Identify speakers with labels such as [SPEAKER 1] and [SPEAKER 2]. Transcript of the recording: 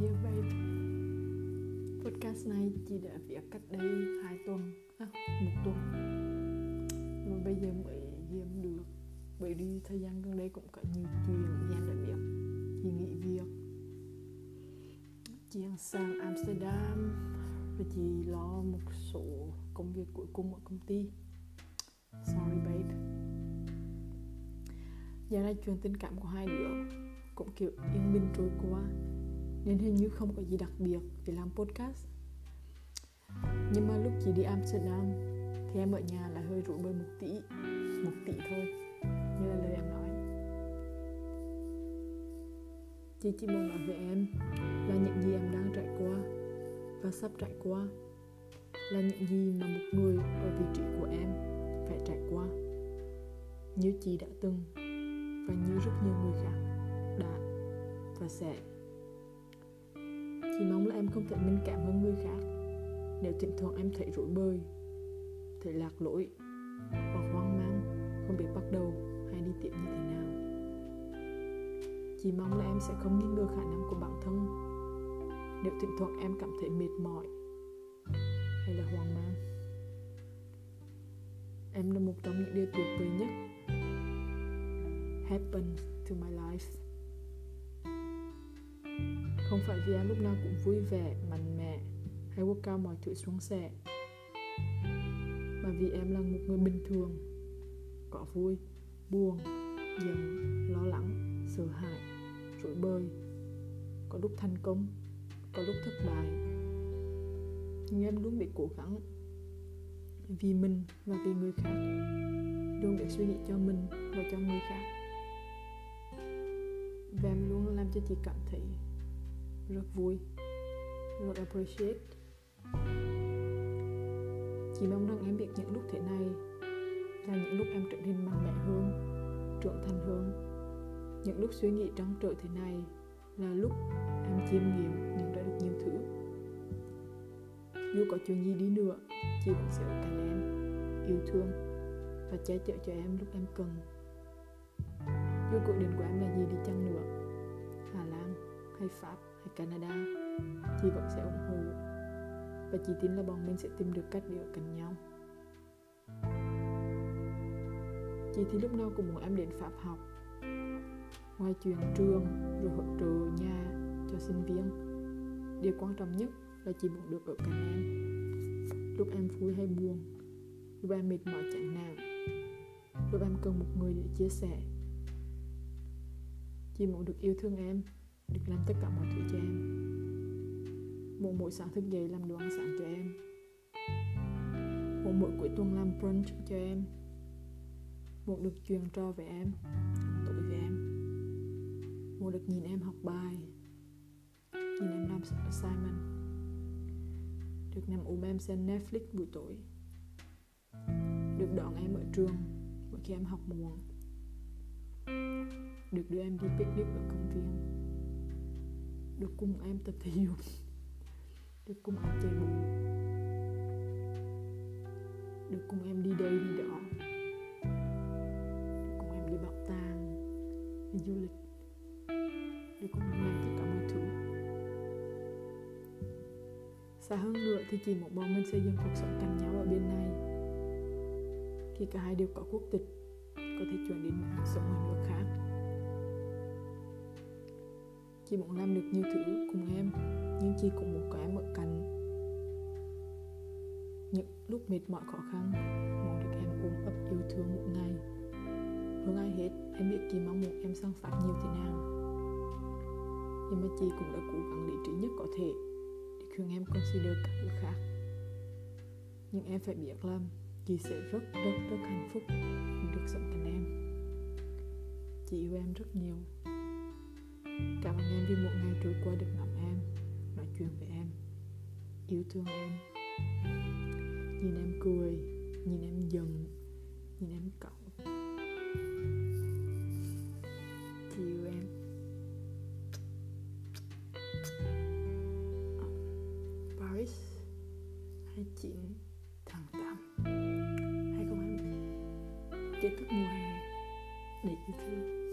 [SPEAKER 1] Dear Babe Podcast này chỉ đã việc cách đây 2 tuần à, 1 tuần. Mà bây giờ mới dìm được Bởi đi thời gian gần đây cũng có nhiều chuyện gian đại biết Chị nghỉ việc. Chị đang sang Amsterdam Và chị lo một số công việc cuối cùng ở công ty. Sorry babe. Giờ này chuyện tình cảm của hai đứa Cũng kiểu yên bình trôi qua nên hình như không có gì đặc biệt để làm podcast. Nhưng mà lúc chị đi Amsterdam, thì em ở nhà là hơi rủ bơi một tỷ một tỷ thôi, như là lời em nói. Chị chỉ muốn nói với em là những gì em đang trải qua và sắp trải qua là những gì mà một người ở vị trí của em phải trải qua, như chị đã từng và như rất nhiều người khác đã và sẽ chỉ mong là em không thể minh cảm hơn người khác. Nếu thỉnh thoảng em thấy rủi bơi thấy lạc lỗi hoặc hoang mang, không biết bắt đầu hay đi tiếp như thế nào. Chỉ mong là em sẽ không nghi ngờ khả năng của bản thân. Nếu thỉnh thoảng em cảm thấy mệt mỏi không phải vì em lúc nào cũng vui vẻ, mạnh mẽ hay quốc cao mọi thứ xuống sẻ, mà vì em là một người bình thường, có vui, buồn, giận, lo lắng, sợ hãi, rối bời, có lúc thành công, có lúc thất bại. Nhưng em luôn bị cố gắng vì mình và vì người khác, luôn để suy nghĩ cho mình và cho người khác. Và em luôn làm cho chị cảm thấy rất vui, rất appreciate. Chỉ mong rằng em biết những lúc thế này là những lúc em trở nên mạnh mẽ hơn, trưởng thành hơn. Những lúc suy nghĩ trăn trở thế này là lúc em chiêm nghiệm nhận ra được nhiều thứ. Dù có chuyện gì đi nữa, chị vẫn sẽ ở cạnh em, yêu thương và che chở cho em lúc em cần. Dù cuộc định của em là gì đi chăng nữa, Hà Lan hay Pháp hay Canada chị vẫn sẽ ủng hộ. Và chị tin là bọn mình sẽ tìm được cách để ở cạnh nhau. Chị thì lúc nào cũng muốn em đến Pháp học. Ngoài chuyện trường rồi hỗ trợ nhà cho sinh viên, điều quan trọng nhất là chị muốn được ở cạnh em. Lúc em vui hay buồn, lúc em mệt mỏi chán nản lúc em cần một người để chia sẻ, chị muốn được yêu thương em được làm tất cả mọi thứ cho em. Một mỗi sáng thức dậy làm đồ ăn sáng cho em. Một mỗi cuối tuần làm brunch cho em. Một được truyền trò về em tuổi về em. Một được nhìn em học bài, nhìn em làm assignment. Được nằm ôm em xem Netflix buổi tối. Được đón em ở trường mỗi khi em học muộn. Được đưa em đi picnic ở công viên được cùng em tập thể dục. Được cùng em chạy bộ. Được cùng em đi đây đi đó. Được cùng em đi bảo tàng đi du lịch. Được cùng em tất cả mọi thứ. Xa hơn nữa thì chỉ một bọn mình xây dựng cuộc sống cạnh nhau ở bên này. Khi cả hai đều có quốc tịch, có thể chuyển đến sống ở nước khác chị muốn làm được nhiều thứ cùng em, nhưng chị cũng muốn có em ở cạnh. Những lúc mệt mỏi khó khăn muốn được em ôm ấp yêu thương mỗi ngày. Hơn ai hết, em biết chị mong muốn em sang pháp nhiều thế nào. Nhưng mà chị cũng đã cố gắng lý trí nhất có thể để khuyên em consider các thứ khác. Nhưng em phải biết là chị sẽ rất rất rất hạnh phúc được sống cạnh em. Chị yêu em rất nhiều cảm ơn em vì một ngày trôi qua được ngắm em, nói chuyện với em, yêu thương em. Nhìn em cười, nhìn em giận, nhìn em cậu. Chị yêu em. Paris 29 tháng 8 2021 kết thúc mùa hè để yêu thương.